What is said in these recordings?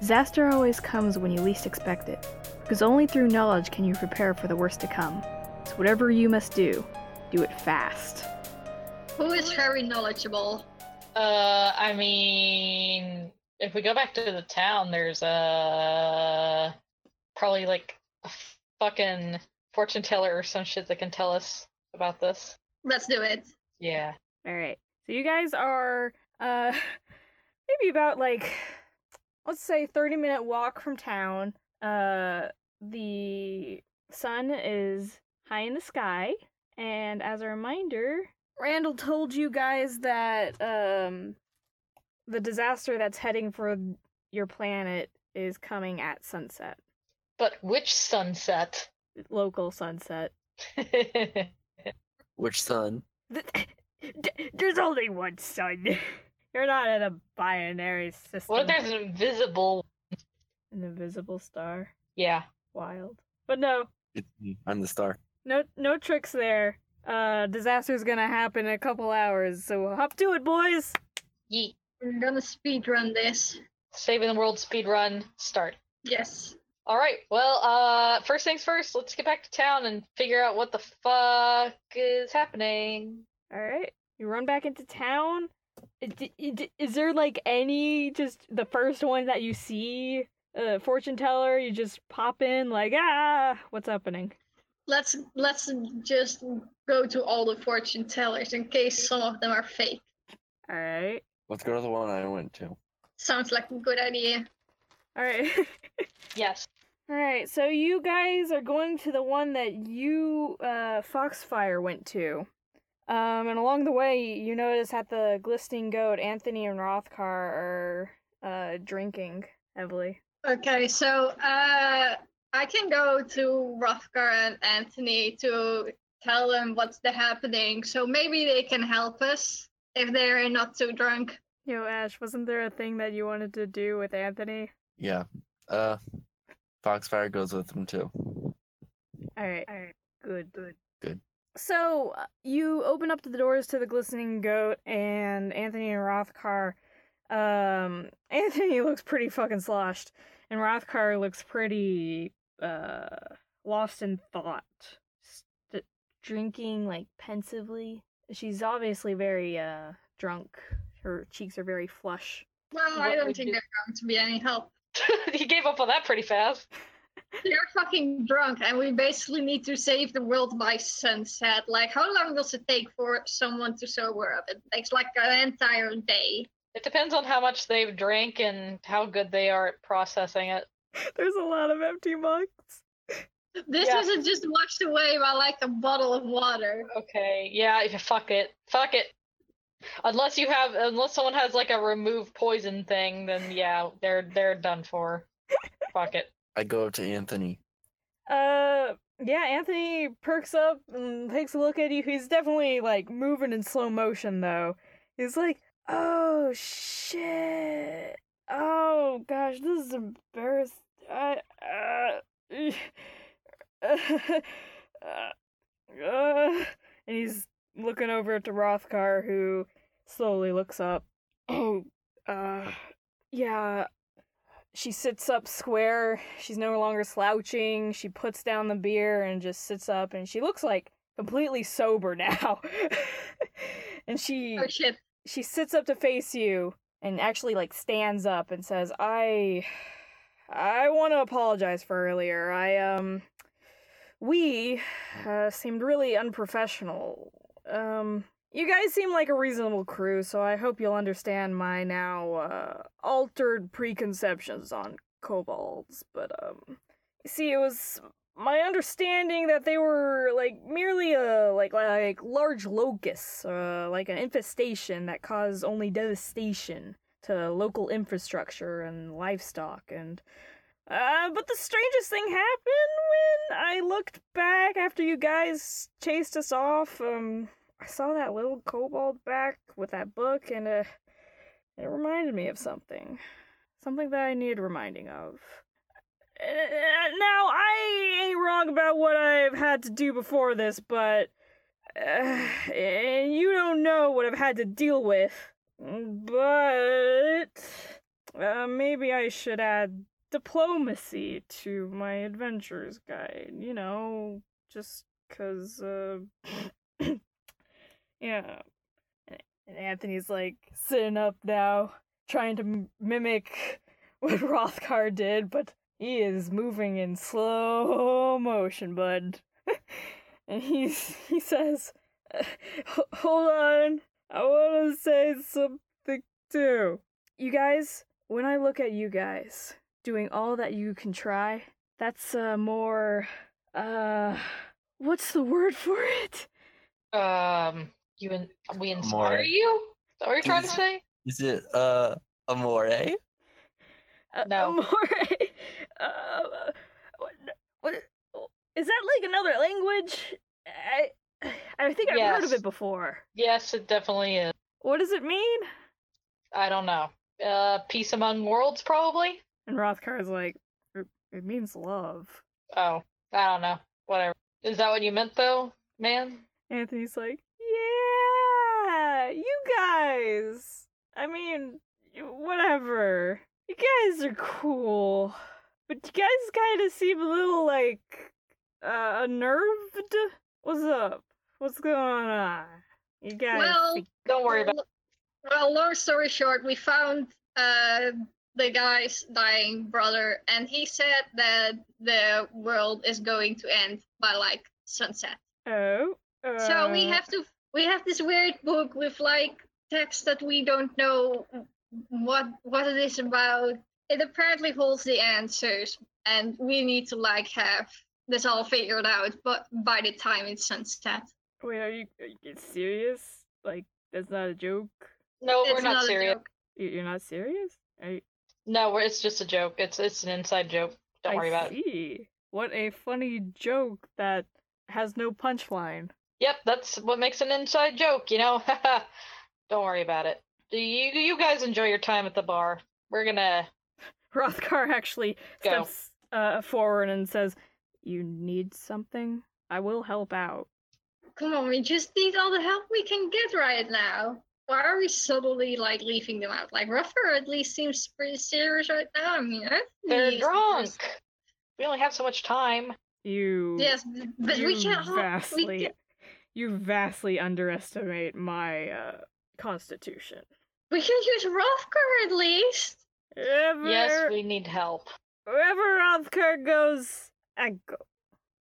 Disaster always comes when you least expect it, because only through knowledge can you prepare for the worst to come. So whatever you must do, do it fast. Who is very knowledgeable? Uh, I mean, if we go back to the town, there's uh probably like a fucking fortune teller or some shit that can tell us about this. Let's do it. Yeah. All right. So you guys are uh maybe about like let's say 30 minute walk from town. Uh the sun is high in the sky and as a reminder, Randall told you guys that um the disaster that's heading for your planet is coming at sunset. But which sunset? Local sunset. Which sun? Th- There's only one sun. You're not in a binary system. what if there's an invisible? An invisible star. Yeah. Wild. But no, It's me. I'm the star. no, no tricks there. Uh, disaster's gonna happen in a couple hours, so hop to it, boys. Yeet. We're gonna speed run this. Saving the world speed run. Start. Yes. All right. Well, uh, first things first. Let's get back to town and figure out what the fuck is happening. All right, you run back into town. I- d- i- d- Is there like any just the first one that you see? Uh, fortune teller. You just pop in like ah, what's happening? Let's let's just go to all the fortune tellers in case some of them are fake. All right, Let's go to the one I went to. Sounds like a good idea. all right. Yes. All right, so you guys are going to the one that you, uh, Foxfire went to. Um, and along the way, you notice that the Glistening Goat, Anthony and Rothkar are, uh, drinking heavily. Okay, so uh, I can go to Rothgar and Anthony to tell them what's the happening. So maybe they can help us if they're not too drunk. Yo, Ash, wasn't there a thing that you wanted to do with Anthony? Yeah. Uh, Foxfire goes with them too. All right, all right, good, good, Good. So uh, you open up the doors to the glistening goat, and Anthony and Rothkar. Um, Anthony looks pretty fucking sloshed, and Rothkar looks pretty uh lost in thought, St- drinking like pensively. She's obviously very uh drunk. Her cheeks are very flush. Well, What I don't think you- they're going to be any help. he gave up on that pretty fast. They're fucking drunk, and we basically need to save the world by sunset. Like, how long does it take for someone to sober up? It takes like an entire day. It depends on how much they've drank and how good they are at processing it. There's a lot of empty mugs. This Yeah. isn't just washed away by like a bottle of water. Okay, yeah, if- fuck it. Fuck it. Unless you have unless someone has like a remove poison thing, then yeah, they're they're done for. fuck it. I go up to Anthony. Uh, yeah, Anthony perks up and takes a look at you. He's definitely like moving in slow motion though. He's like, "Oh shit! Oh gosh, this is embarrassing." I, uh, uh, uh, and he's looking over to Rothkar, who slowly looks up. Oh, uh, yeah. She sits up square. She's no longer slouching. She puts down the beer and just sits up, and she looks like completely sober now. and she Oh shit. she sits up to face you and actually like stands up and says, "I I want to apologize for earlier. I um we uh, seemed really unprofessional. Um you guys seem like a reasonable crew, so I hope you'll understand my now uh altered preconceptions on kobolds, but um you see it was my understanding that they were like merely a like like large locusts, uh, like an infestation that caused only devastation to local infrastructure and livestock. And uh, but the strangest thing happened when I looked back after you guys chased us off. Um, I saw that little kobold back with that book, and uh, it reminded me of something, something that I needed reminding of. Uh, now I ain't wrong about what I've had to do before this, but uh, you don't know what I've had to deal with. But uh, maybe I should add diplomacy to my adventures guide. You know, just cause, uh, yeah. And Anthony's like sitting up now, trying to m- mimic what Rothgar did, but he is moving in slow motion, bud. and he's he says, "H- "Hold on, I want to say something too. You guys, when I look at you guys doing all that you can try, that's uh more uh what's the word for it? Um, you and we inspire Amore. you? Is that what you're trying to say? Is it uh amore? Uh, No. more uh, what, what is that like another language? I I think I've heard of it before. Yes, it definitely is. What does it mean? I don't know. Uh, peace among worlds, probably. And Rothgar is like, it, it means love. Oh, I don't know. Whatever. Is that what you meant, though, man? Anthony's like, yeah, you guys. I mean, whatever. You guys are cool, but you guys kind of seem a little like uh, unnerved. What's up? What's going on? You guys. Well, think- Don't worry about. Well, well, long story short, we found uh, the guy's dying brother, and he said that the world is going to end by like sunset. oh. so we uh, have to. We have this weird book with like text that we don't know what what it is about. It apparently holds the answers, and we need to like have this all figured out. But by the time it's sunset, Wait, are you, are you serious? Like, that's not a joke? No, it's we're not a serious. You- You're not serious? Are you, No, we're, it's just a joke. It's it's an inside joke. Don't I worry about it. see. What a funny joke that has no punchline. Yep, that's what makes an inside joke. You know. Don't worry about it. You you guys enjoy your time at the bar? We're gonna Rothgar actually Go. steps uh, forward and says, You need something? I will help out. Come on, we just need all the help we can get right now. Why are we subtly like leaving them out? Like Ruffer at least seems pretty serious right now. I mean, Anthony They're drunk. first- We only have so much time. You. Yes, but you we can't. help- We vastly. can, You vastly underestimate my uh, constitution. we can use Ruffer at least. Wherever, Yes, we need help. wherever Rothgar goes, I go.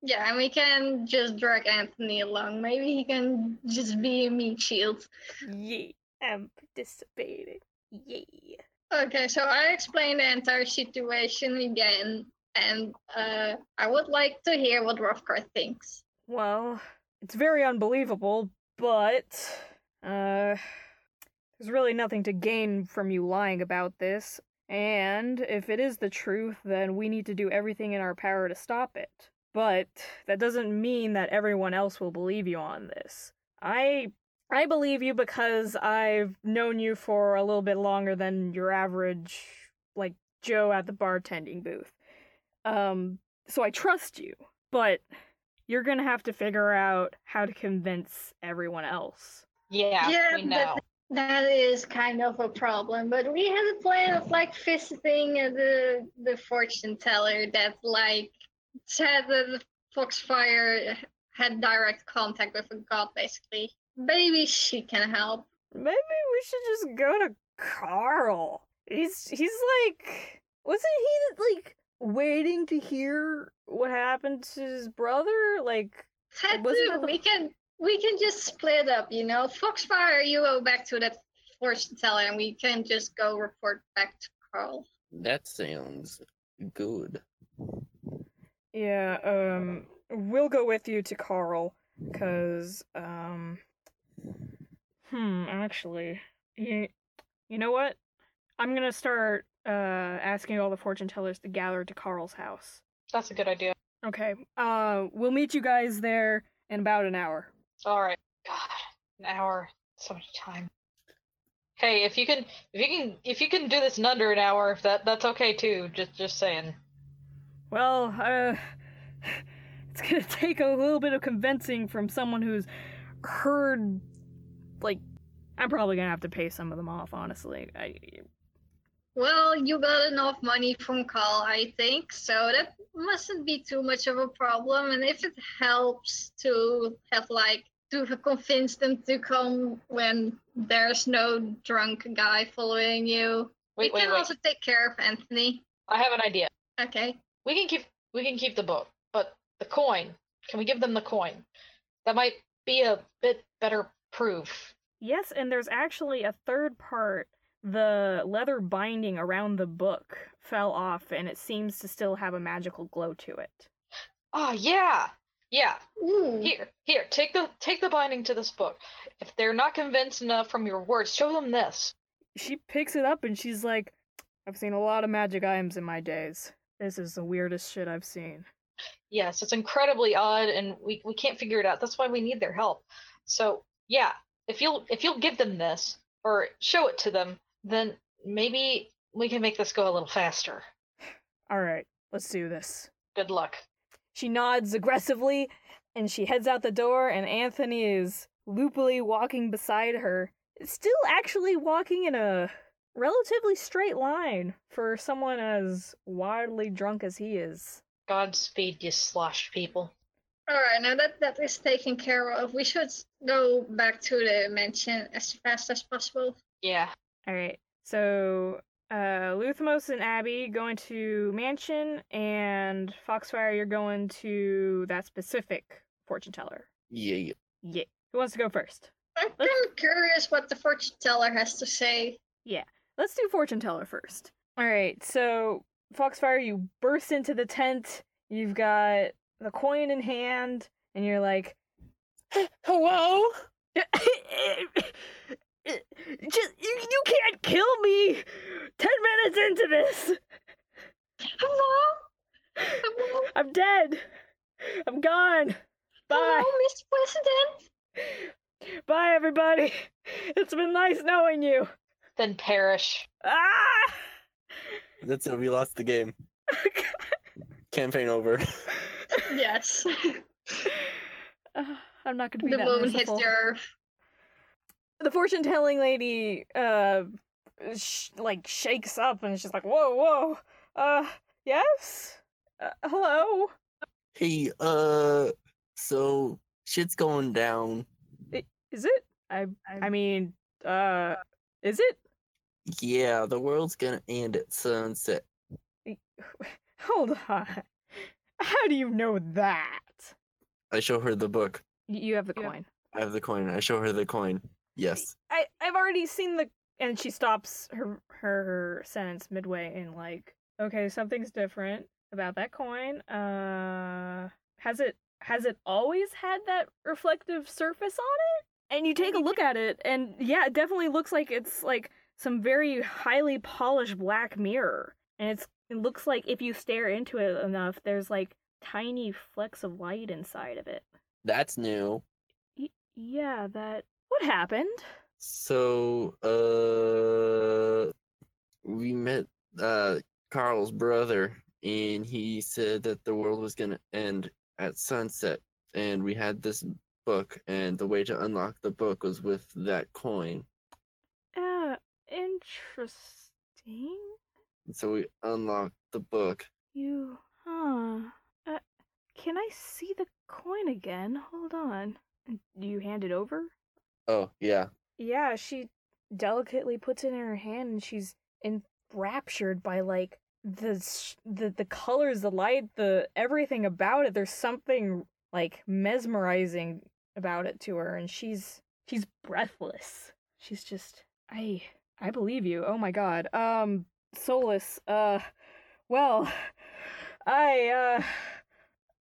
Yeah, and we can just drag Anthony along. Maybe he can just be a meat shield. Yay, I'm participating. Yay. Okay, so I explained the entire situation again, and uh, I would like to hear what Rufgar thinks. Well, it's very unbelievable, but uh there's really nothing to gain from you lying about this. And if it is the truth, then we need to do everything in our power to stop it. But that doesn't mean that everyone else will believe you on this. I I believe you because I've known you for a little bit longer than your average like Joe at the bartending booth. Um so I trust you. But you're gonna have to figure out how to convince everyone else. Yeah, Yeah, we but- That is kind of a problem, but we had a plan of like visiting uh, the the fortune teller that like said that the Foxfire had direct contact with a god, basically. Maybe she can help. Maybe we should just go to Carl. He's he's like wasn't he like waiting to hear what happened to his brother? Like That Wasn't too. that the- We can we can just split up, you know. Foxfire, you go back to that fortune teller, and we can just go report back to Carl. That sounds good. Yeah, um we'll go with you to Carl cuz um hmm, actually you, you know what? I'm going to start uh asking all the fortune tellers to gather to Carl's house. That's a good idea. Okay. Uh we'll meet you guys there in about an hour. All right. God, an hour. So much time. Hey, if you can, if you can, if you can do this in under an hour, if that that's okay too. Just just saying. Well, uh, it's gonna take a little bit of convincing from someone who's heard, like, I'm probably gonna have to pay some of them off, honestly. I, Well, you got enough money from Carl, I think, so that mustn't be too much of a problem. And if it helps to have like to convince them to come when there's no drunk guy following you, Wait, we wait, can wait. also take care of Anthony. I have an idea. Okay. We can keep we can keep the book, but the coin. Can we give them the coin? That might be a bit better proof. Yes, and there's actually a third part. The leather binding around the book fell off, and it seems to still have a magical glow to it. Oh yeah, yeah. Ooh. Here, here. Take the take the binding to this book. If they're not convinced enough from your words, show them this. She picks it up and she's like, I've seen a lot of magic items in my days. This is the weirdest shit I've seen. Yes, it's incredibly odd, and we we can't figure it out. That's why we need their help. So yeah, if you'll if you'll give them this or show it to them, then maybe we can make this go a little faster. Alright, let's do this. Good luck. She nods aggressively and she heads out the door, and Anthony is loopily walking beside her, still actually walking in a relatively straight line for someone as wildly drunk as he is. Godspeed, you slosh people. All right, now that that is taken care of, we should go back to the mansion as fast as possible. Yeah. Alright, so uh, Luthmos and Abby going to mansion, and Foxfire, you're going to that specific fortune teller. Yeah. Yeah. Who wants to go first? I'm kind of curious what the fortune teller has to say. Yeah. Let's do fortune teller first. All right, so Foxfire, you burst into the tent. You've got the coin in hand, and you're like, Hello? "Just you, you can't kill me." Ten minutes into this, Hello? Hello? I'm dead. I'm gone. Bye. Hello, Mr. President? Bye, everybody. It's been nice knowing you. Then perish. Ah! That's it. We lost the game. Campaign over. Yes. Uh, I'm not going to be the that moon hits merciful. the earth. The fortune telling lady uh sh- like shakes up and she's like whoa whoa uh yes uh, hello hey, uh, so shit's going down. is it i i mean uh is it Yeah, the world's gonna end at sunset. hold on how do you know that I show her the book. You have the Yeah. coin I have the coin. I show her the coin. Yes. i i've already seen the and she stops her her sentence midway and like okay something's different about that coin uh has it has it always had that reflective surface on it and you take a look at it and yeah it definitely looks like it's like some very highly polished black mirror and it's it looks like if you stare into it enough there's like tiny flecks of light inside of it That's new. y- yeah that what happened So, uh, we met uh Carl's brother, and he said that the world was gonna end at sunset, and we had this book, and the way to unlock the book was with that coin. uh interesting And so we unlocked the book. You, huh? Uh, can I see the coin again? Hold on. Do you hand it over? Oh yeah, Yeah, she delicately puts it in her hand, and she's enraptured by like the the the colors, the light, the everything about it. There's something like mesmerizing about it to her, and she's she's breathless. She's just I I believe you. Oh my god. Um, Solus. Uh, well, I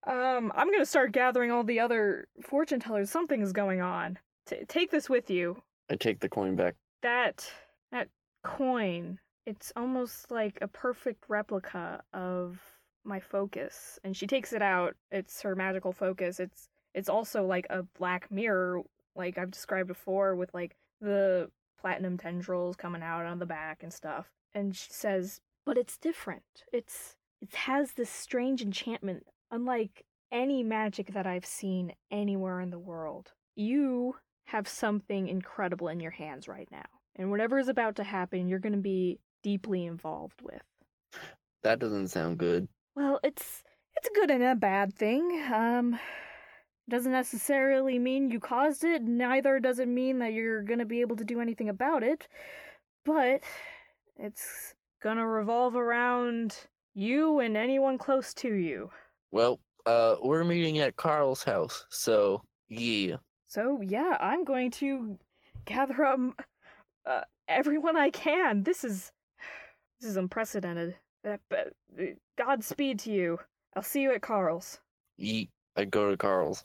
uh, um, I'm gonna start gathering all the other fortune tellers. Something's going on. T- take this with you. I take the coin back. That that coin. It's almost like a perfect replica of my focus. And she takes it out. It's her magical focus. It's it's also like a black mirror, like I've described before, with like the platinum tendrils coming out on the back and stuff. And she says, "But it's different. It's it has this strange enchantment, unlike any magic that I've seen anywhere in the world. You have something incredible in your hands right now. And whatever is about to happen, you're going to be deeply involved with. That doesn't sound good. Well, it's it's a good and a bad thing. Um doesn't necessarily mean you caused it, neither does it mean that you're going to be able to do anything about it. But it's going to revolve around you and anyone close to you. Well, uh, we're meeting at Carl's house, so yeah. So, yeah, I'm going to gather up uh, everyone I can. This is this is unprecedented. Uh, but, uh, Godspeed to you. I'll see you at Carl's. Yeet. I go to Carl's.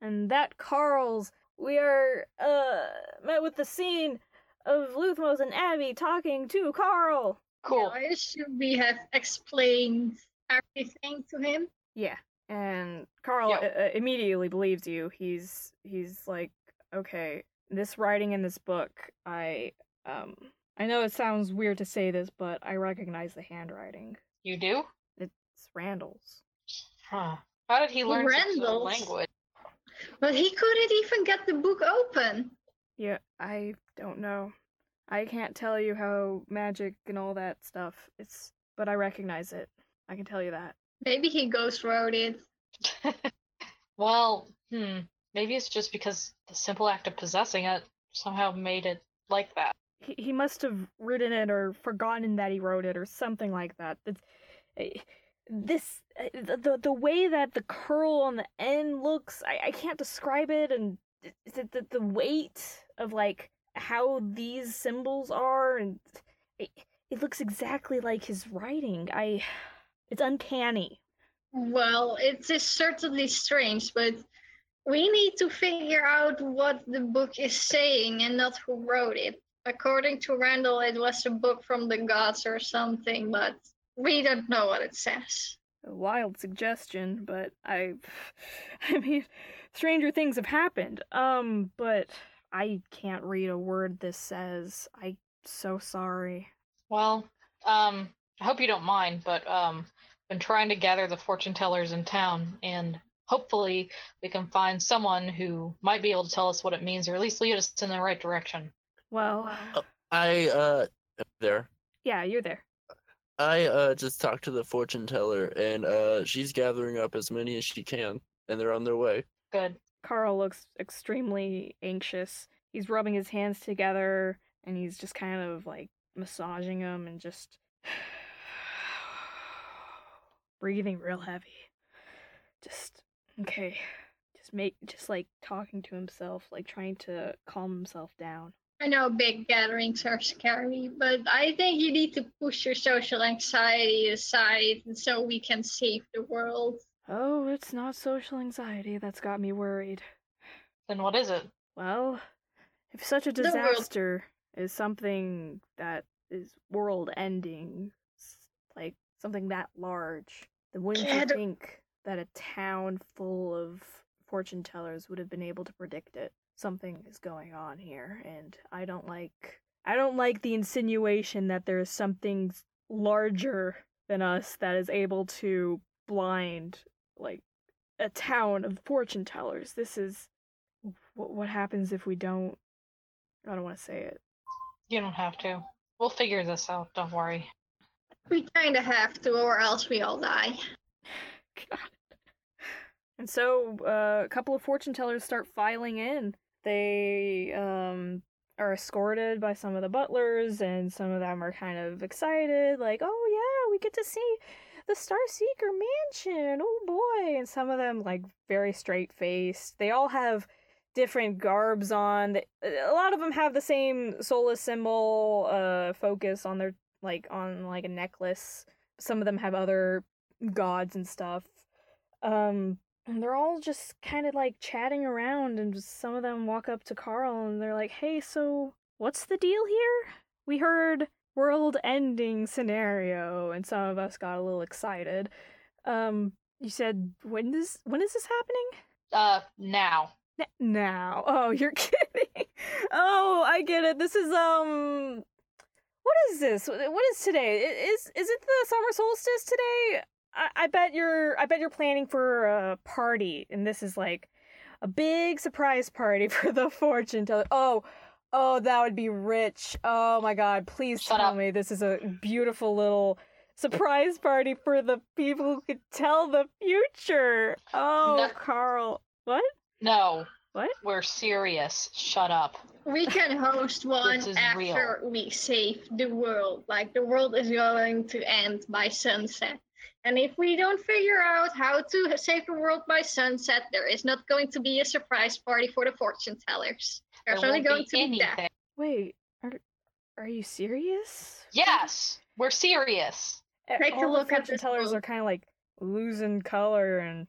And that Carl's, we are uh met with the scene of Luthmos and Abby talking to Carl. Cool. Yeah, I assume we have explained everything to him. Yeah, and Carl Yep. uh, uh, immediately believes you. He's he's like, okay, this writing in this book, I um, I know it sounds weird to say this, but I recognize the handwriting. You do? It's Randall's. Huh. How did he learn such a Randall's? language? But he couldn't even get the book open. Yeah, I don't know. I can't tell you how magic and all that stuff. It's, but I recognize it. I can tell you that. Maybe he ghost wrote it. well, hmm. Maybe it's just because the simple act of possessing it somehow made it like that. He, he must have written it or forgotten that he wrote it or something like that. It's, eh, this eh, the, the the way that the curl on the end looks, I, I can't describe it, and the, the the weight of like how these symbols are, and it, it looks exactly like his writing. I, it's uncanny. Well, it is certainly strange, but we need to figure out what the book is saying and not who wrote it. According to Randall, it was a book from the gods or something, but we don't know what it says. a wild suggestion, but I I mean stranger things have happened. Um, but I can't read a word this says. I so sorry. Well, um, I hope you don't mind, but um, been trying to gather the fortune tellers in town, and hopefully we can find someone who might be able to tell us what it means, or at least lead us in the right direction. Well, I uh there. yeah, you're there. I uh just talked to the fortune teller and uh she's gathering up as many as she can and they're on their way. Good. Carl looks extremely anxious. He's rubbing his hands together and he's just kind of like massaging them and just breathing real heavy. Just okay. Just make just like talking to himself, like trying to calm himself down. I know big gatherings are scary, but I think you need to push your social anxiety aside so we can save the world. Oh, it's not social anxiety that's got me worried. Then what is it? Well, if such a disaster is something that is world ending, like something that large, then wouldn't Yeah, you think that a town full of fortune tellers would have been able to predict it? Something is going on here, and I don't like I don't like the insinuation that there is something larger than us that is able to blind like a town of fortune tellers. This is what what happens if we don't I don't want to say it. You don't have to. We'll figure this out. Don't worry. We kinda have to, or else we all die. God. And so uh, a couple of fortune tellers start filing in. They um are escorted by some of the butlers and some of them are kind of excited like, "Oh yeah, we get to see the Star Seeker mansion. Oh boy." And some of them like very straight-faced. They all have different garbs on. A lot of them have the same Solus symbol uh focus on their like on like a necklace. Some of them have other gods and stuff. Um, and they're all just kind of like chatting around, and just some of them walk up to Carl and they're like, "Hey, so what's the deal here? We heard world-ending scenario, and some of us got a little excited. Um, you said when is when is this happening? Uh, now. N- now. Oh, you're kidding. Oh, I get it. This is um what is this? What is today? Is is it the summer solstice today? I, I bet you're I bet you're planning for a party and this is like a big surprise party for the fortune teller. Oh, Oh, that would be rich. Oh my god, please Shut tell up. me this is a beautiful little surprise party for the people who could tell the future. Oh, No. Carl. What? No. What? We're serious. Shut up. We can host one is after we save the world. Like the world is going to end by sunset. And if we don't figure out how to save the world by sunset, there is not going to be a surprise party for the fortune tellers. There's There only won't going be to be anything. Wait, are are you serious? Yes, we're serious. Take a look the at fortune tellers book. are kind of like losing color and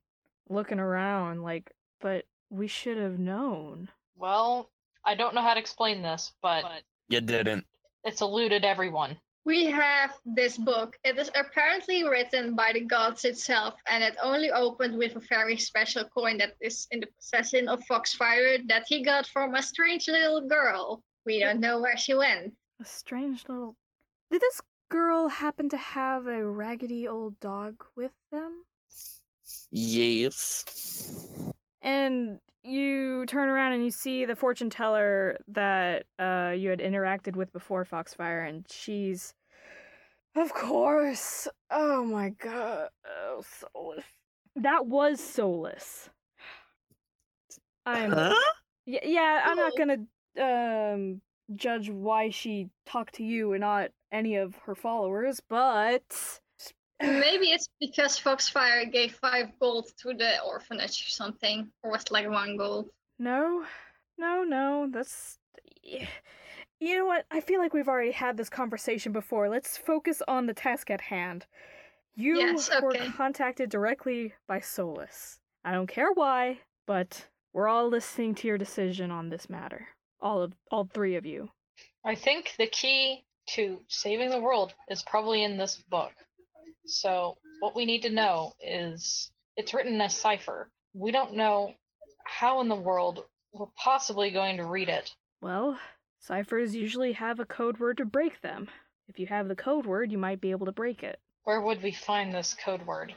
looking around like, but we should have known. Well, I don't know how to explain this, but You didn't. it's eluded everyone. We have this book. It is apparently written by the gods itself, and it only opened with a very special coin that is in the possession of Foxfire that he got from a strange little girl. We don't know where she went. A strange little. Did this girl happen to have a raggedy old dog with them? Yes. And you turn around and you see the fortune teller that uh, you had interacted with before Foxfire, and she's. Of course. Oh my god. Oh, Solus. That was Solus. I'm. Huh? Yeah, yeah, I'm not gonna um judge why she talked to you and not any of her followers, but Maybe it's because Foxfire gave five gold to the orphanage or something, or was like one gold? no, no, no. That's you know what? I feel like we've already had this conversation before. Let's focus on the task at hand. You Yes, were contacted directly by Solus. I don't care why, but we're all listening to your decision on this matter. All of all three of you. I think the key to saving the world is probably in this book. So, what we need to know is it's written in a cipher. We don't know how in the world we're possibly going to read it. Well, ciphers usually have a code word to break them. If you have the code word, you might be able to break it. Where would we find this code word?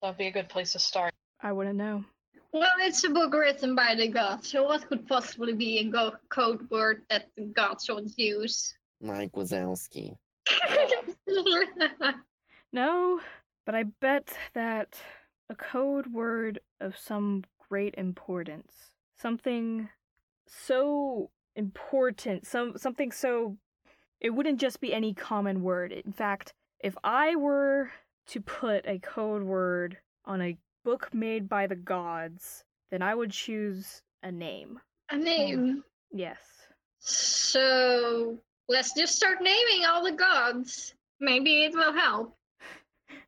That'd be a good place to start. I wouldn't know. Well, it's a book written by the gods, so what could possibly be a go- code word that the gods would use? Mike Wazowski. No, but I bet that a code word of some great importance, something so important, some something so it wouldn't just be any common word. In fact, if I were to put a code word on a book made by the gods, then I would choose a name. a name. Yes. So let's just start naming all the gods. Maybe it will help.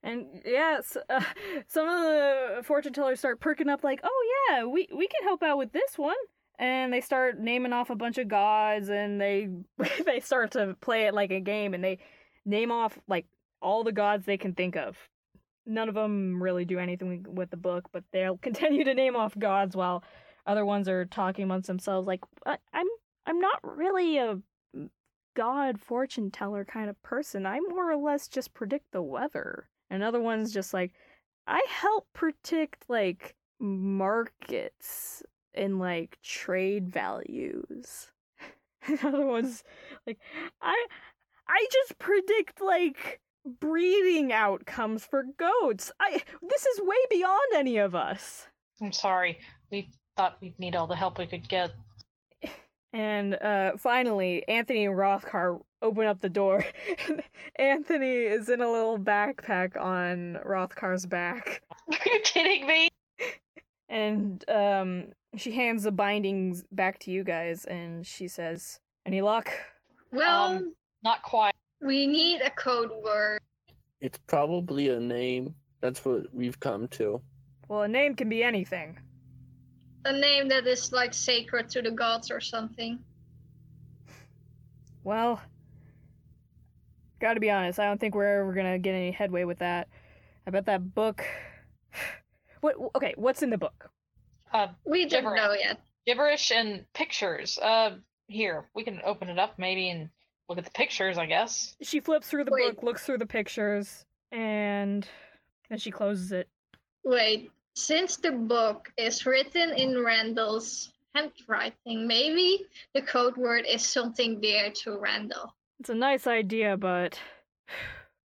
And yes, uh, some of the fortune tellers start perking up, like, "Oh yeah, we we can help out with this one." And they start naming off a bunch of gods, and they they start to play it like a game, and they name off like all the gods they can think of. None of them really do anything with the book, but they'll continue to name off gods while other ones are talking amongst themselves, like, "I- "I'm I'm not really a god fortune teller kind of person. I more or less just predict the weather." And other ones just like, I help predict like markets and like trade values. And other ones like, I I just predict like breeding outcomes for goats. I this is way beyond any of us. I'm sorry. We thought we'd need all the help we could get. And uh, finally, Anthony and Rothgar open up the door. Anthony is in a little backpack on Rothgar's back. Are you kidding me? And um, she hands the bindings back to you guys, and she says, "Any luck?" Well, Um, Not quite. we need a code word. It's probably a name. That's what we've come to. Well, a name can be anything. A name that is like sacred to the gods or something. Well, gotta be honest, I don't think we're ever gonna get any headway with that. I bet that book. What? Okay, what's in the book? Uh, We don't Gibberish. know yet. gibberish and pictures. Uh, here we can open it up maybe and look at the pictures. I guess. She flips through the Wait. book, looks through the pictures, and then she closes it. Wait, since the book is written in Randall's handwriting. Maybe the code word is something dear to Randall. It's a nice idea, but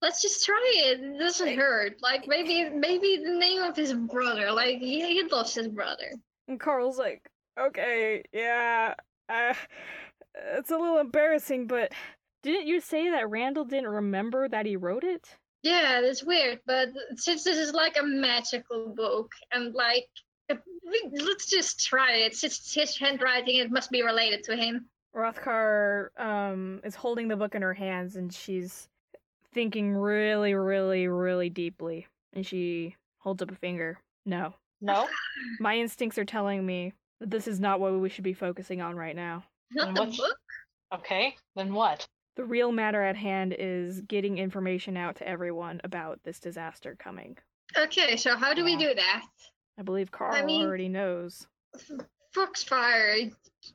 Let's just try it. It doesn't hurt. Like maybe maybe the name of his brother. Like he, he loves his brother. and Carl's like, okay, yeah, uh, it's a little embarrassing, but didn't you say that Randall didn't remember that he wrote it? Yeah, that's weird. But since this is like a magical book and like let's just try it. Since it's his handwriting, it must be related to him. Rothkar um is holding the book in her hands and she's thinking really, really, really deeply. And she holds up a finger. No. No. My instincts are telling me that this is not what we should be focusing on right now. Not the what's- book. Okay. Then what? The real matter at hand is getting information out to everyone about this disaster coming. Okay, so how do we do that? I believe Carl mean- already knows. Foxfire,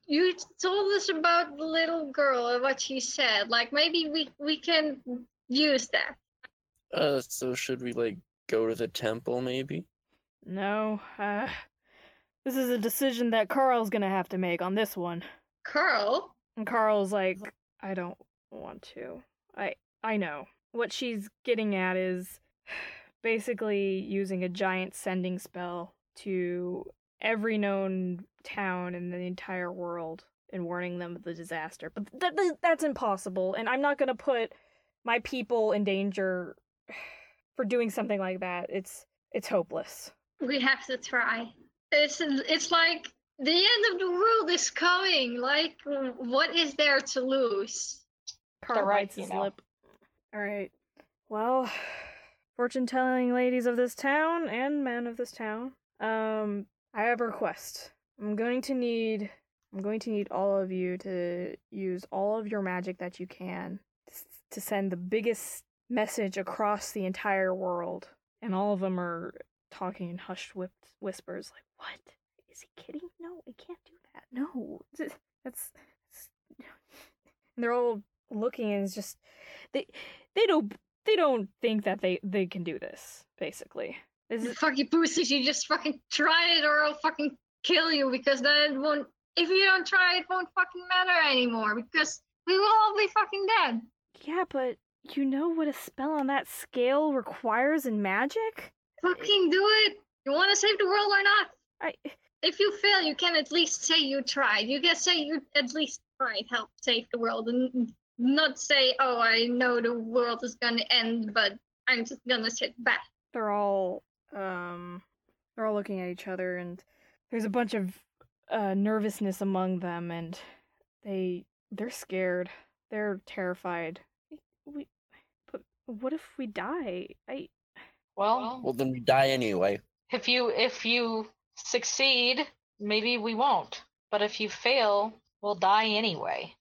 you told us about the little girl and what she said. Like maybe we we can use that. Uh, so should we like go to the temple maybe? No, uh, this is a decision that Carl's gonna have to make on this one. Carl, And Carl's like, I don't want to. I I know. What she's getting at is basically using a giant sending spell to every known town in the entire world and warning them of the disaster. But that, that that's impossible, and I'm not gonna put my people in danger for doing something like that. It's it's hopeless. we have to try. It's it's like the end of the world is coming. Like what is there to lose? Carl bites his know. lip. All right. Well, fortune telling ladies of this town and men of this town, um, I have a request. I'm going to need I'm going to need all of you to use all of your magic that you can to send the biggest message across the entire world. And all of them are talking in hushed whispers like, "What? Is he kidding? No, I can't do that. No. Th- That's, that's and they're all looking and it's just they they don't they don't think that they they can do this basically this is fucking pussies, you just fucking try it or I'll fucking kill you because then it won't if you don't try it won't fucking matter anymore because we will all be fucking dead. yeah but you know what a spell on that scale requires in magic Fucking do it. You wanna save the world or not? i if you fail, you can at least say you tried. You can say you at least tried to help save the world, and not say, "Oh, I know the world is gonna end, but I'm just gonna sit back." they're all um they're all looking at each other and there's a bunch of uh nervousness among them and they they're scared they're terrified we but what if we die i Well, Well, then we die anyway. if you if you succeed, maybe we won't. But if you fail, we'll die anyway.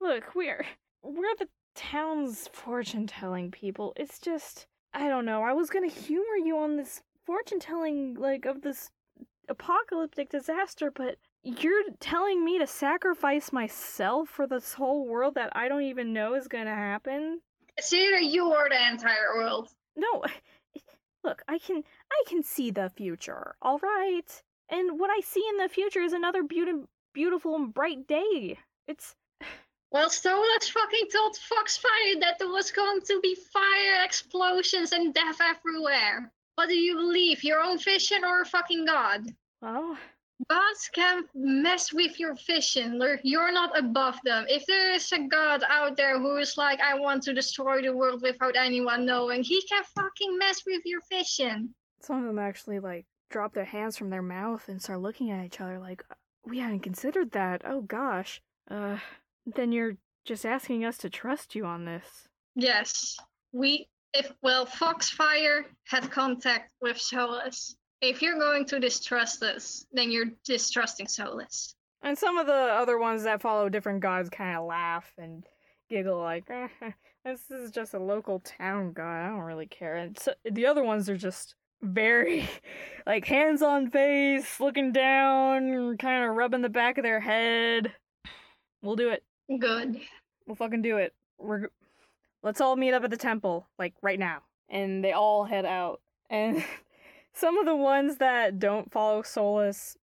Look, we're we're the town's fortune telling people. It's just I don't know. I was gonna humor you on this fortune telling like of this apocalyptic disaster, but you're telling me to sacrifice myself for this whole world that I don't even know is gonna happen? It's you or the entire world. No. Look, I can I can see the future. All right. And what I see in the future is another beautiful beautiful and bright day. It's Well, Stolas fucking told Foxfire that there was going to be fire explosions and death everywhere. What do you believe, your own vision or a fucking god? well, Gods can mess with your vision. You're not above them. If there is a god out there who is like, I want to destroy the world without anyone knowing, he can fucking mess with your vision. some of them actually like drop their hands from their mouth and start looking at each other like we hadn't considered that. Oh gosh. Uh then you're just asking us to trust you on this. Yes, we. If well, Foxfire had contact with Solus. If you're going to distrust us, then you're distrusting Solus. And some of the other ones that follow different gods kind of laugh and giggle like, eh, "This is just a local town god. I don't really care." And so, the other ones are just very like hands on face, looking down, kind of rubbing the back of their head. We'll do it. Good. We'll fucking do it. We're let's all meet up at the temple like right now. And they all head out. And some of the ones that don't follow Solus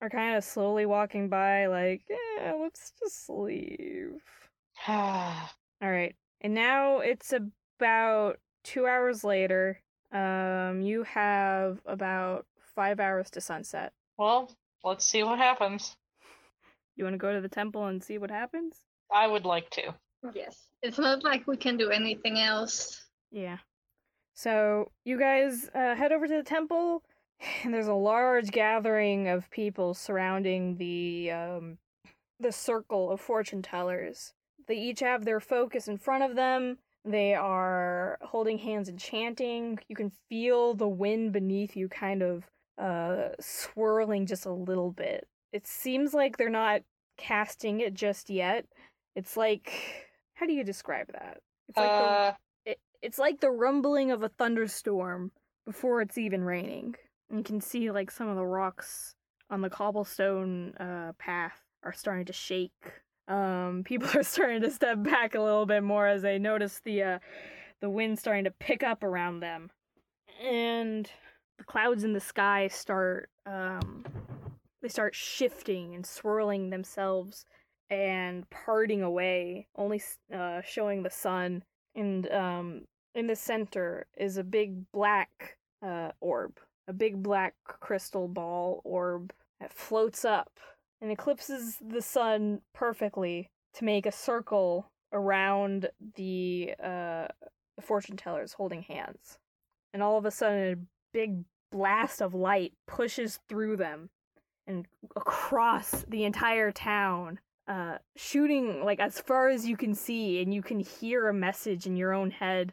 are kind of slowly walking by, like, yeah, let's just leave. All right. And now it's about two hours later. Um, you have about five hours to sunset. well, let's see what happens. You want to go to the temple and see what happens? I would like to. yes. It's not like we can do anything else. Yeah. So you guys uh, head over to the temple, and there's a large gathering of people surrounding the um, the circle of fortune tellers. They each have their focus in front of them. They are holding hands and chanting. You can feel the wind beneath you kind of uh, swirling just a little bit. It seems like they're not casting it just yet. It's like, how do you describe that? It's like the uh, it, it's like the rumbling of a thunderstorm before it's even raining. And you can see like some of the rocks on the cobblestone uh, path are starting to shake. Um, people are starting to step back a little bit more as they notice the uh, the wind starting to pick up around them, and the clouds in the sky start um, they start shifting and swirling themselves and parting away, only uh, showing the sun and um in the center is a big black uh orb a big black crystal ball orb that floats up and eclipses the sun perfectly to make a circle around the uh the fortune tellers holding hands. And all of a sudden a big blast of light pushes through them and across the entire town uh, shooting like as far as you can see, and you can hear a message in your own head,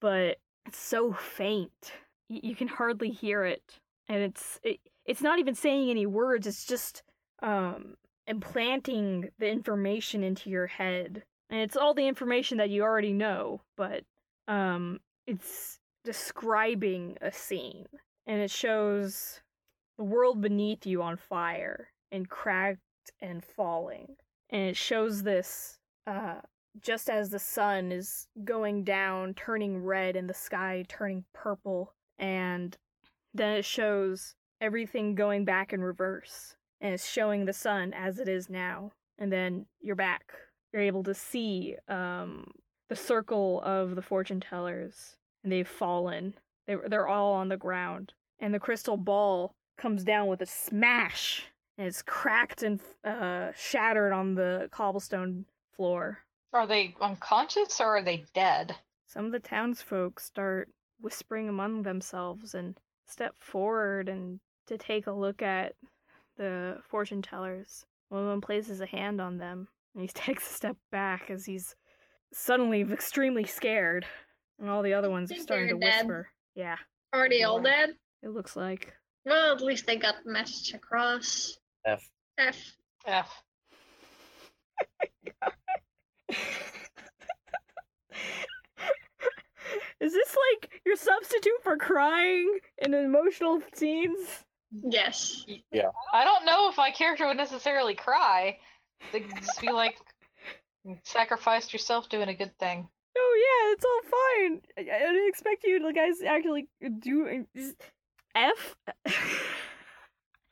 but it's so faint. Y- you can hardly hear it, and it's it, it's not even saying any words. It's just um, implanting the information into your head, and it's all the information that you already know, but um, it's describing a scene, and it shows the world beneath you on fire and cracked and falling. And it shows this uh just as the sun is going down turning red and the sky turning purple. And then it shows everything going back in reverse and it's showing the sun as it is now. And then you're back. You're able to see um the circle of the fortune tellers. And they've fallen. They they're all on the ground. And the crystal ball comes down with a smash and it's cracked and uh, shattered on the cobblestone floor. Are they unconscious or are they dead? Some of the townsfolk start whispering among themselves and step forward and to take a look at the fortune tellers. One of them places a hand on them, and he takes a step back as he's suddenly extremely scared. And all the other ones are Think starting to dead. whisper. Yeah, Already they all dead? it looks like. Well, at least they got the message across. F. F. F. Is this like your substitute for crying in emotional scenes? Yes. Yeah. I don't know if my character would necessarily cry. They'd just be like, sacrificed yourself doing a good thing. Oh yeah, it's all fine. I, I didn't expect you to guys actually do is- F.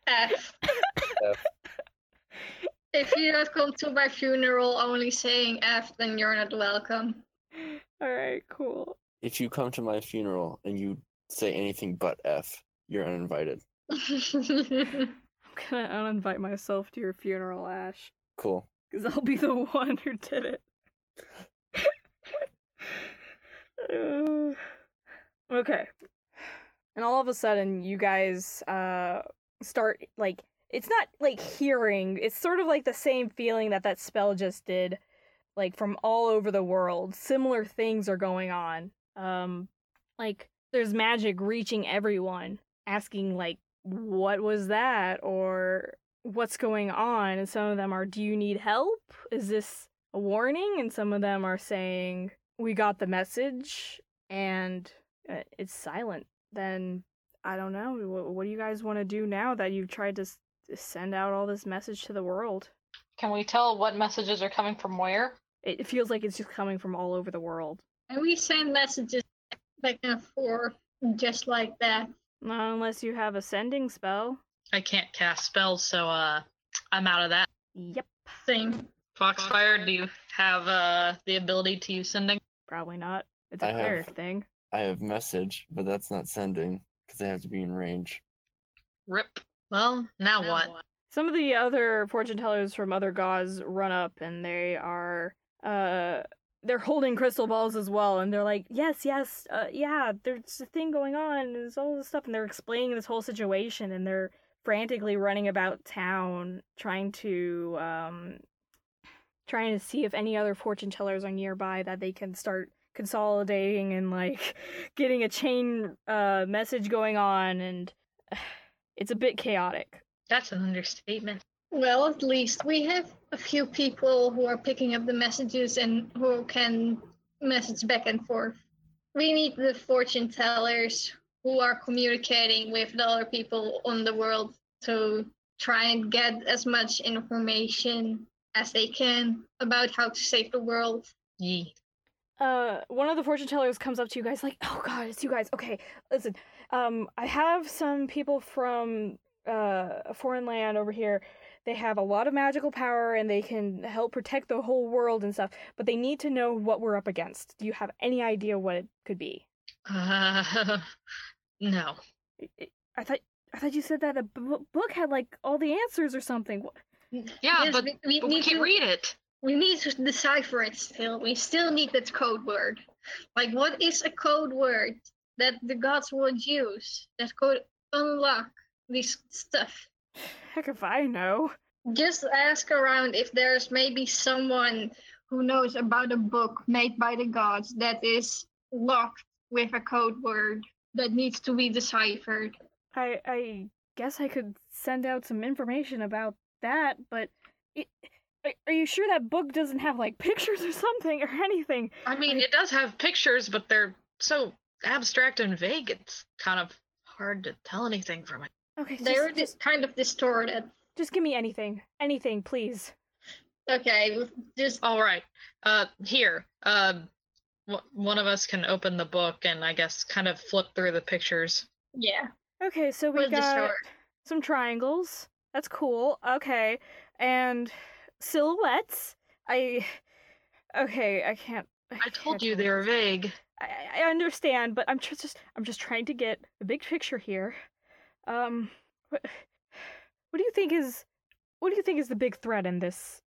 F. F. If you don't come to my funeral only saying F, then you're not welcome. all right, cool. If you come to my funeral and you say anything but F, you're uninvited. I'm gonna uninvite myself to your funeral, Ash, Cool. because I'll be the one who did it. Uh, okay. And all of a sudden, you guys uh start like it's not like hearing. It's sort of like the same feeling that that spell just did, like from all over the world. Similar things are going on. Um, like there's magic reaching everyone, asking like, "What was that?" or "What's going on?" And some of them are, "Do you need help? Is this a warning?" And some of them are saying, "We got the message," and uh, it's silent. Then I don't know. What, what do you guys want to do now that you've tried to s- send out all this message to the world? Can we tell what messages are coming from where? It, it feels like it's just coming from all over the world. and we send messages back and forth just like that. Not unless you have a sending spell. I can't cast spells, so uh, I'm out of that. Yep. Same. Foxfire, do you have uh the ability to use sending? Probably not. It's a I have- cleric thing. I have message, but that's not sending because they have to be in range. Rip. Well, now what? Some of the other fortune tellers from other gods run up and they are uh they're holding crystal balls as well and they're like, "Yes, yes, uh yeah, there's a thing going on and there's all this stuff." And they're explaining this whole situation and they're frantically running about town trying to um trying to see if any other fortune tellers are nearby that they can start consolidating and like getting a chain uh message going on and it's a bit chaotic. That's an understatement. Well, at least we have a few people who are picking up the messages and who can message back and forth. We need the fortune tellers who are communicating with the other people on the world to try and get as much information as they can about how to save the world. Yee. Uh one of the fortune tellers comes up to you guys like oh god it's you guys. Okay listen um i have some people from uh a foreign land over here. They have a lot of magical power and they can help protect the whole world and stuff but they need to know what we're up against. Do you have any idea what it could be? Uh, no. I- thought i thought you said that a b- book had like all the answers or something. Yeah, Yes, but, we, we but we can't to read it. We need to decipher it still. We still need that code word. Like, what is a code word that the gods would use that could unlock this stuff? heck if i know Just ask around if there's maybe someone who knows about a book made by the gods that is locked with a code word that needs to be deciphered. i i guess i could send out some information about that but it, are- are you sure that book doesn't have like pictures or something or anything I mean, it does have pictures, but they're so abstract and vague. It's kind of hard to tell anything from it. okay They're just, just just, kind of distorted. just give me anything anything please Okay, just All right. Uh, here. Um, w- one of us can open the book and I guess kind of flip through the pictures. yeah. okay so we We'll got distort. some triangles that's cool okay and silhouettes i okay i can't I told can't you they were vague. I, I understand, but I'm just, just I'm just trying to get the big picture here. Um, what, what do you think is what do you think is the big threat in this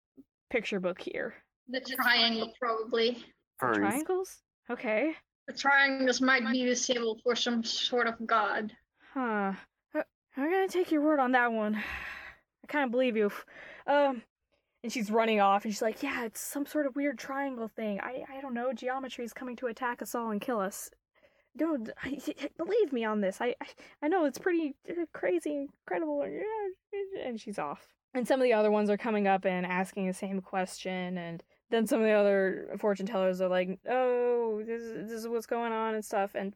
picture book here? The triangle, probably. Furries. Triangles? Okay. The triangles might be the symbol for some sort of god. Huh. Uh, I'm gonna take your word on that one. I kind of believe you. Um, and she's running off, and she's like, "Yeah, it's some sort of weird triangle thing. I, I don't know. Geometry is coming to attack us all and kill us. Don't I, believe me on this. I, I, I know it's pretty uh, crazy, incredible. And she's off. And some of the other ones are coming up and asking the same question, and then some of the other fortune tellers are like, "Oh, this, is- this is what's going on and stuff." And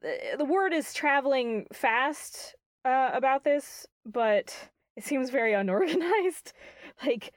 the, the word is traveling fast uh, about this, but it seems very unorganized. like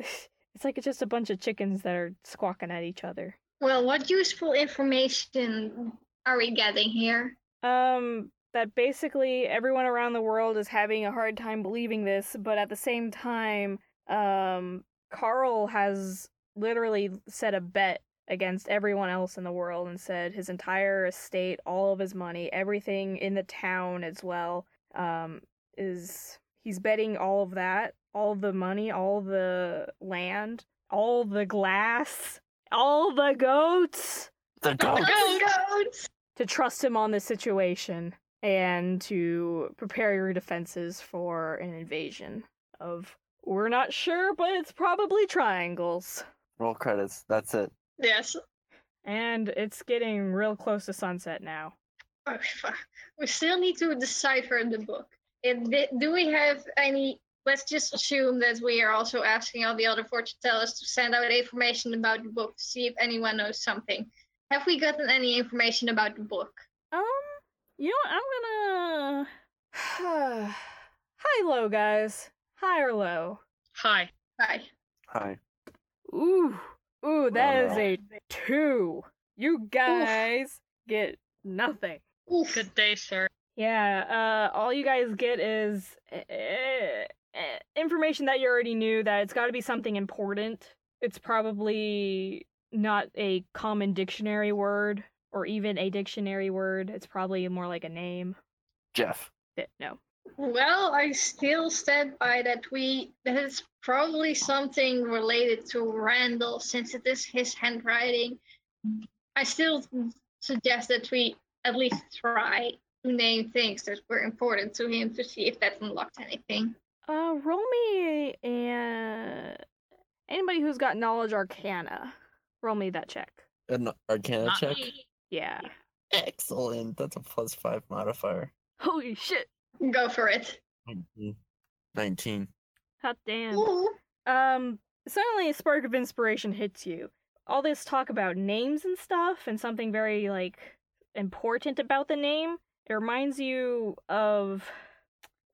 it's like it's just a bunch of chickens that are squawking at each other. Well, what useful information are we getting here? Um, that basically everyone around the world is having a hard time believing this, but at the same time, um, Carl has literally set a bet against everyone else in the world and said his entire estate, all of his money, everything in the town as well, um, is he's betting all of that, all the money, all the land, all the glass, all the goats The goat. Goats! to trust him on this situation and to prepare your defenses for an invasion of we're not sure but it's probably triangles Roll credits. That's it. Yes. and it's getting real close to sunset now Oh, fuck. We still need to decipher in the book. And di- do we have any? Let's just assume that we are also asking all the other fortune tellers to send out information about the book to see if anyone knows something. Have we gotten any information about the book? um you know what i'm gonna Hi, low guys high or low Hi. Hi. Hi. ooh ooh that is no. a two you guys get nothing Oof. Good day, sir. Yeah, uh, all you guys get is uh, uh, information that you already knew that it's got to be something important. It's probably not a common dictionary word or even a dictionary word. It's probably more like a name. Jeff. No. Well, I still stand by that we that it's probably something related to Randall since it is his handwriting. I still suggest that we at least try to name things that were important to him to see if that unlocked anything. Uh, roll me uh, anybody who's got knowledge arcana. Roll me that check. An Arcana Not check. me. Yeah. Excellent. That's a plus five modifier. Holy shit. Go for it. 19. 19. Hot damn. Ooh. Um, suddenly a spark of inspiration hits you. All this talk about names and stuff, and something very like important about the name. It reminds you of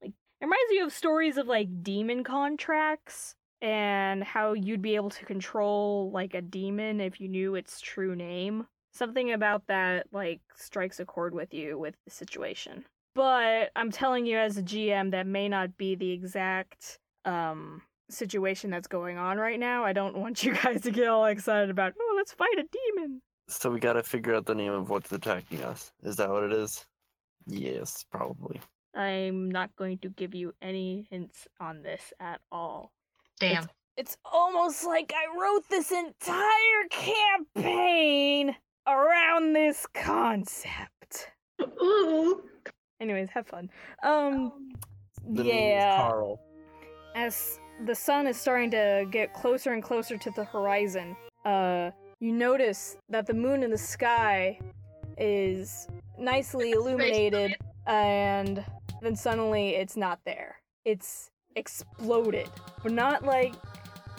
like it reminds you of stories of like demon contracts and how you'd be able to control like a demon if you knew its true name. Something about that like strikes a chord with you with the situation. But I'm telling you as a GM that may not be the exact um situation that's going on right now. I don't want you guys to get all excited about, oh, let's fight a demon. So we gotta figure out the name of what's attacking us. Is that what it is? Yes, probably. I'm not going to give you any hints on this at all. Damn. It's almost like I wrote this entire campaign around this concept. Ooh. Anyways, have fun. Um The name is yeah. Carl. as the sun is starting to get closer and closer to the horizon, uh, you notice that the moon in the sky is nicely illuminated, and then suddenly it's not there. It's exploded, but not like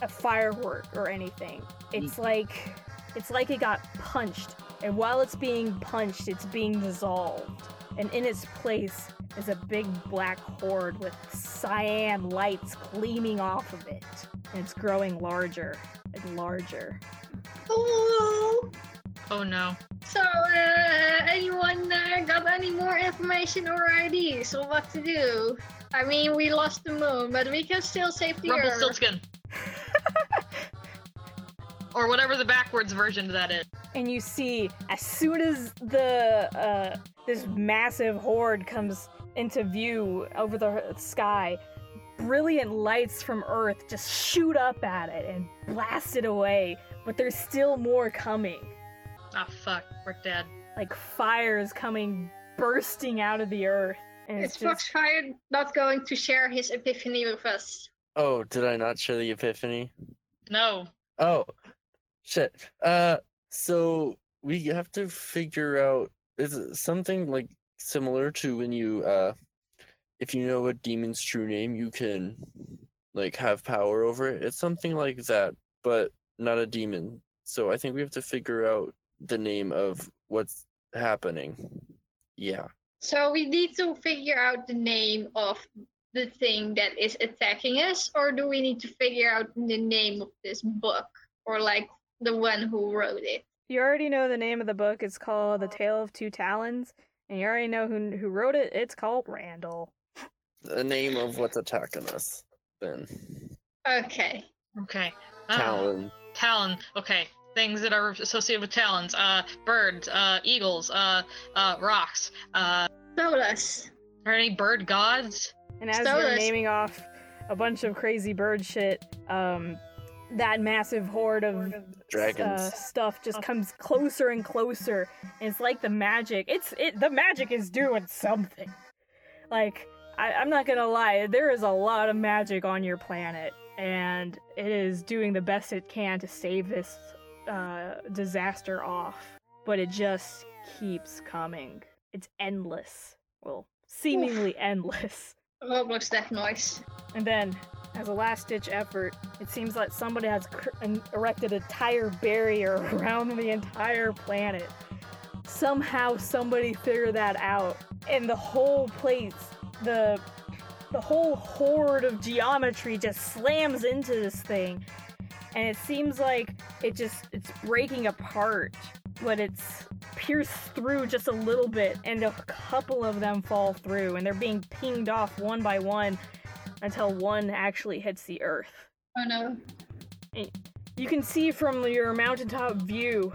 a firework or anything. It's like it's like it got punched, and while it's being punched, it's being dissolved. And in its place is a big black horde with cyan lights gleaming off of it. And it's growing larger and larger. Ooh. Oh no. So, uh, anyone uh, got any more information or ideas on what to do? I mean, we lost the moon, but we can still save the Earth. Rumpelstiltskin. or whatever the backwards version of that is. And you see, as soon as the uh, this massive horde comes into view over the sky, brilliant lights from Earth just shoot up at it and blast it away. But there's still more coming. Ah, fuck. We're dead. Like fires coming bursting out of the earth. And it's Is just Foxfire not going to share his epiphany with us? Oh, did I not share the epiphany? No. Oh, shit. Uh, so we have to figure out is it something like similar to when you uh, if you know a demon's true name, you can like have power over it. It's something like that, but not a demon. So I think we have to figure out the name of what's happening. Yeah. So we need to figure out the name of the thing that is attacking us, or do we need to figure out the name of this book, or like the one who wrote it? you already know the name of the book. It's called The Tale of Two Talons. And you already know who who wrote it. It's called Randall. The name of what's attacking us. Then Okay. Okay. Ah, Talon. Talon. Okay. Things that are associated with talons. Uh, birds. Uh, eagles. Uh, uh, rocks. Uh, Solus. are any bird gods? And as So you're naming off a bunch of crazy bird shit, um, that massive horde of Dragons. uh, stuff just comes closer and closer. And it's like the magic. It's it. The magic is doing something. Like I, I'm not gonna lie, there is a lot of magic on your planet, and it is doing the best it can to save this uh, disaster off. But it just keeps coming. It's endless. Well, seemingly endless. Roblox that noise. And then, as a last ditch effort, it seems like somebody has cr- erected a tire barrier around the entire planet. Somehow, somebody figured that out, and the whole place, the the whole horde of geometry just slams into this thing, and it seems like it just it's breaking apart, but it's pierced through just a little bit, and a couple of them fall through, and they're being pinged off one by one until one actually hits the earth. Oh no. You can see from your mountaintop view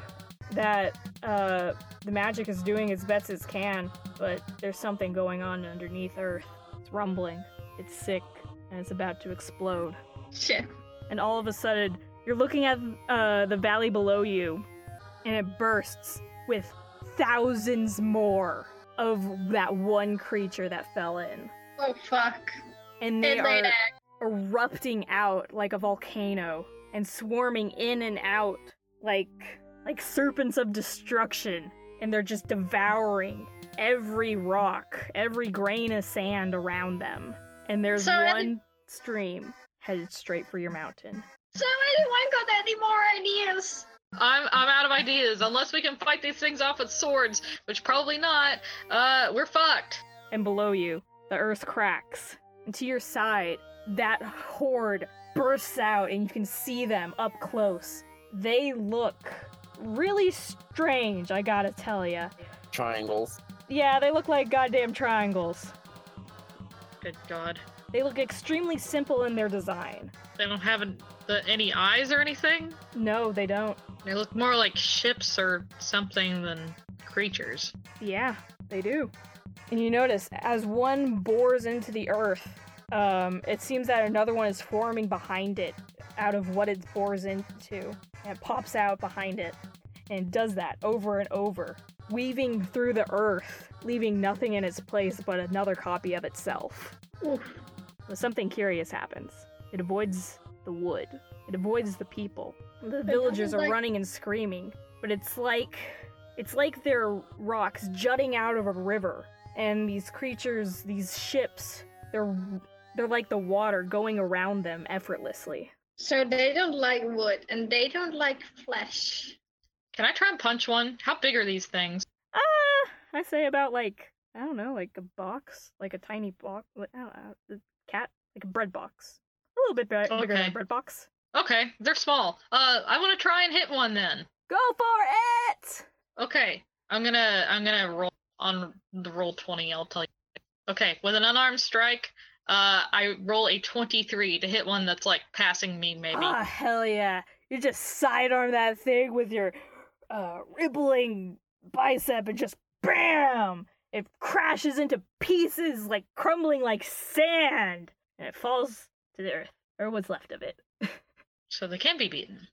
that uh, the magic is doing as best it can, but there's something going on underneath Earth. It's rumbling, it's sick, and it's about to explode. Shit. And all of a sudden, you're looking at uh, the valley below you, and it bursts with thousands more of that one creature that fell in. Oh fuck. And they are erupting out like a volcano and swarming in and out like like serpents of destruction and they're just devouring every rock every grain of sand around them and there's So one stream headed straight for your mountain So anyone got any more ideas? I'm I'm out of ideas. Unless we can fight these things off with swords, which probably not. Uh, we're fucked. and below you the earth cracks and to your side that horde bursts out and you can see them up close they look really strange i gotta tell ya Triangles. Yeah, they look like goddamn triangles. Good God. They look extremely simple in their design. They don't have an, the, any eyes or anything. No, they don't. They look more like ships or something than creatures. Yeah, they do. And you notice as one bores into the earth, um, it seems that another one is forming behind it out of what it bores into. And it pops out behind it. And does that over and over, weaving through the earth, leaving nothing in its place but another copy of itself. Oof. But something curious happens. It avoids the wood. It avoids the people. The It villagers are like- running and screaming, but it's like it's like they're rocks jutting out of a river, and these creatures, these ships, they're they're like the water going around them effortlessly. So they don't like wood and they don't like flesh. Can I try and punch one? How big are these things? Ah, I say about like I don't know, like a box, like a tiny box, like, I don't know, a cat, like a bread box, a little bit bi- bigger than a bread box. Okay, they're small. Uh, I want to try and hit one then. Go for it! Okay, I'm gonna I'm gonna roll on the roll twenty. I'll tell you. Okay, with an unarmed strike, uh, I roll a twenty-three to hit one that's like passing me, maybe. Ah, hell yeah. You just sidearm that thing with your uh, rippling bicep and just BAM! It crashes into pieces, like crumbling like sand. And it falls to the earth, or what's left of it. So they can be beaten.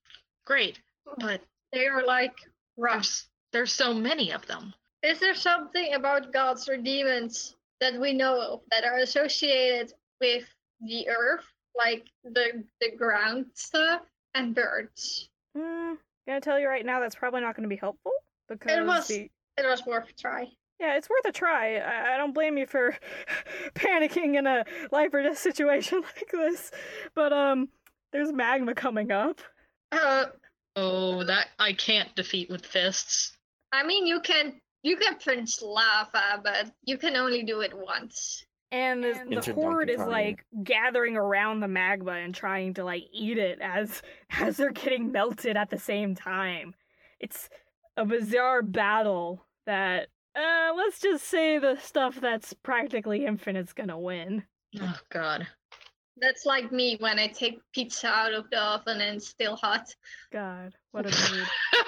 Great, but They are like rocks. there's there's so many of them. Is there something about gods or demons that we know of that are associated with the earth, like the the ground stuff and birds? Hmm, gonna tell you right now, that's probably not gonna be helpful. Because was- the, It was worth a try. Yeah, it's worth a try. I, I don't blame you for panicking in a life or death situation like this. But, um, there's magma coming up. Uh, Oh, that I can't defeat with fists. I mean, you can you can punch lava, but you can only do it once. And the, the horde is like gathering around the magma and trying to like eat it as as they're getting melted at the same time. It's a bizarre battle that uh let's just say the stuff that's practically infinite's gonna win. Oh God. That's like me when I take pizza out of the oven and it's still hot. God, what a mood.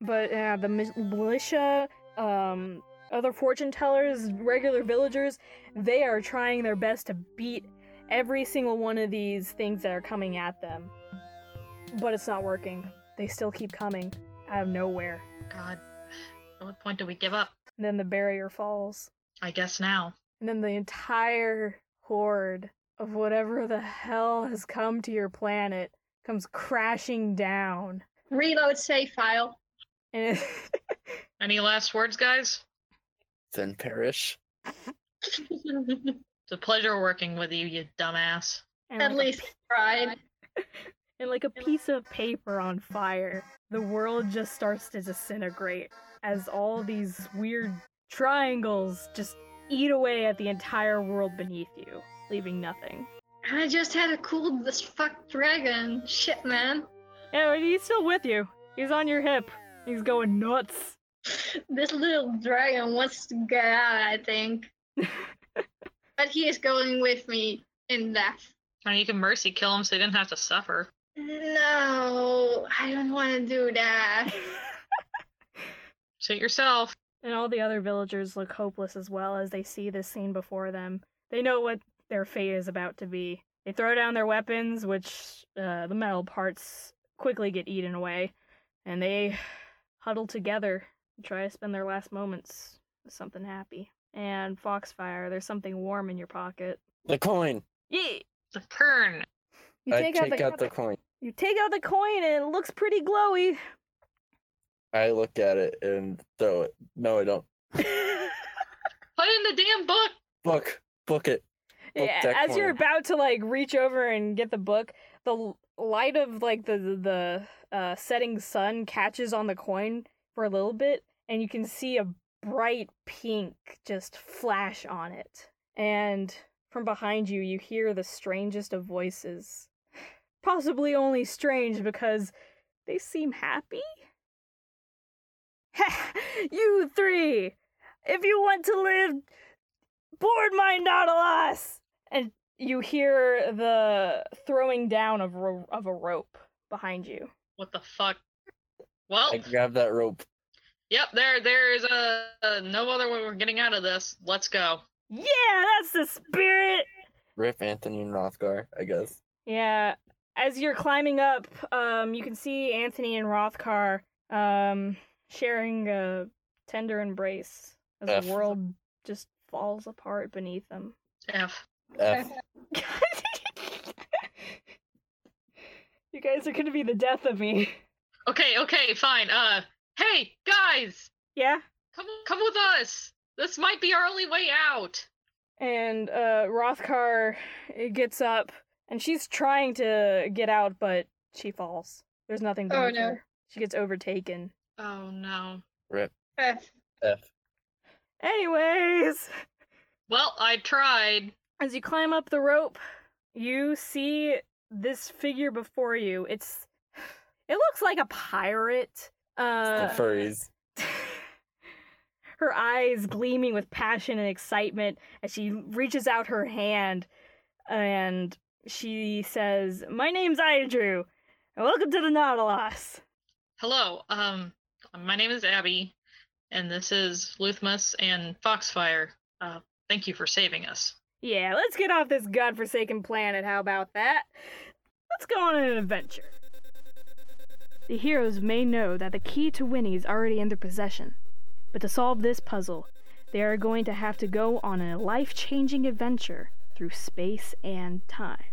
But yeah, the militia, um, other fortune tellers, regular villagers, they are trying their best to beat every single one of these things that are coming at them. But it's not working. They still keep coming out of nowhere. God. At what point do we give up? And then the barrier falls. I guess now. And then the entire horde of whatever the hell has come to your planet comes crashing down. Reload save file. And it- Any last words, guys? Then perish. It's a pleasure working with you, you dumbass. and At like a least tried. And like a piece of paper on fire, the world just starts to disintegrate as all these weird triangles just eat away at the entire world beneath you, leaving nothing. I just had to cool this fuck dragon. Shit, man. Yeah, but he's still with you. He's on your hip. He's going nuts. this little dragon wants to get out, I think. but he is going with me in death. And you can mercy kill him so he didn't have to suffer. No, I don't want to do that. Suit yourself. And all the other villagers look hopeless as well as they see this scene before them. They know what their fate is about to be. They throw down their weapons, which uh, the metal parts quickly get eaten away, and they huddle together and try to spend their last moments with something happy. And Foxfire, there's something warm in your pocket. The coin. Yeah. The kern. You I take, take the, out the coin. you take out the coin and it looks pretty glowy. I look at it and throw it. No, I don't. Put it in the damn book. Book. Book it. Book yeah, that as you're about to like reach over and get the book, the light of like the the the, uh, setting sun catches on the coin for a little bit, and you can see a bright pink just flash on it. And from behind you, you hear the strangest of voices. Possibly only strange because they seem happy. you three, if you want to live, board my Nautilus! And you hear the throwing down of, ro- of a rope behind you. What the fuck? Well, I grab that rope. yep, there there is a, a no other way we're getting out of this. Let's go. Yeah, that's the spirit! Rip Anthony and Rothgar, I guess. Yeah, as you're climbing up, um, you can see Anthony and Rothkar um, sharing a tender embrace as F. the world just falls apart beneath them. F. F. you guys are gonna be the death of me. Okay, okay, fine. Uh, hey guys, Yeah? come come with us. This might be our only way out. And uh, Rothkar uh, gets up, and she's trying to get out, but she falls. There's nothing Oh, no. her. She gets overtaken. Oh no. Rip. F. F. Anyways, Well, I tried. as you climb up the rope, you see this figure before you. It's it looks like a pirate. Uh, the furries. her eyes gleaming with passion and excitement as she reaches out her hand and she says, My name's Idrew, and welcome to the Nautilus. Hello. Um, my name is Abby, and this is Luthmus and Foxfire. Uh, thank you for saving us. Yeah, let's get off this godforsaken planet. How about that? Let's go on an adventure. The heroes may know that the key to winning is already in their possession, but to solve this puzzle, they are going to have to go on a life changing adventure through space and time.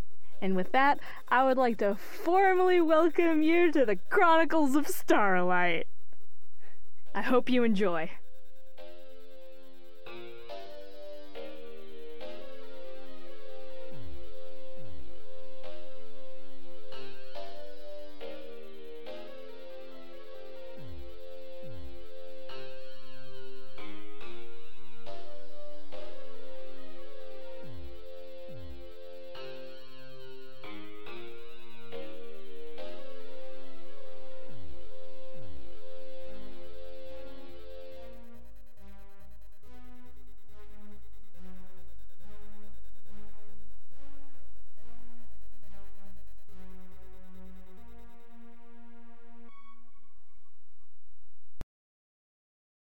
And with that, I would like to formally welcome you to the Chronicles of Starlight. I hope you enjoy.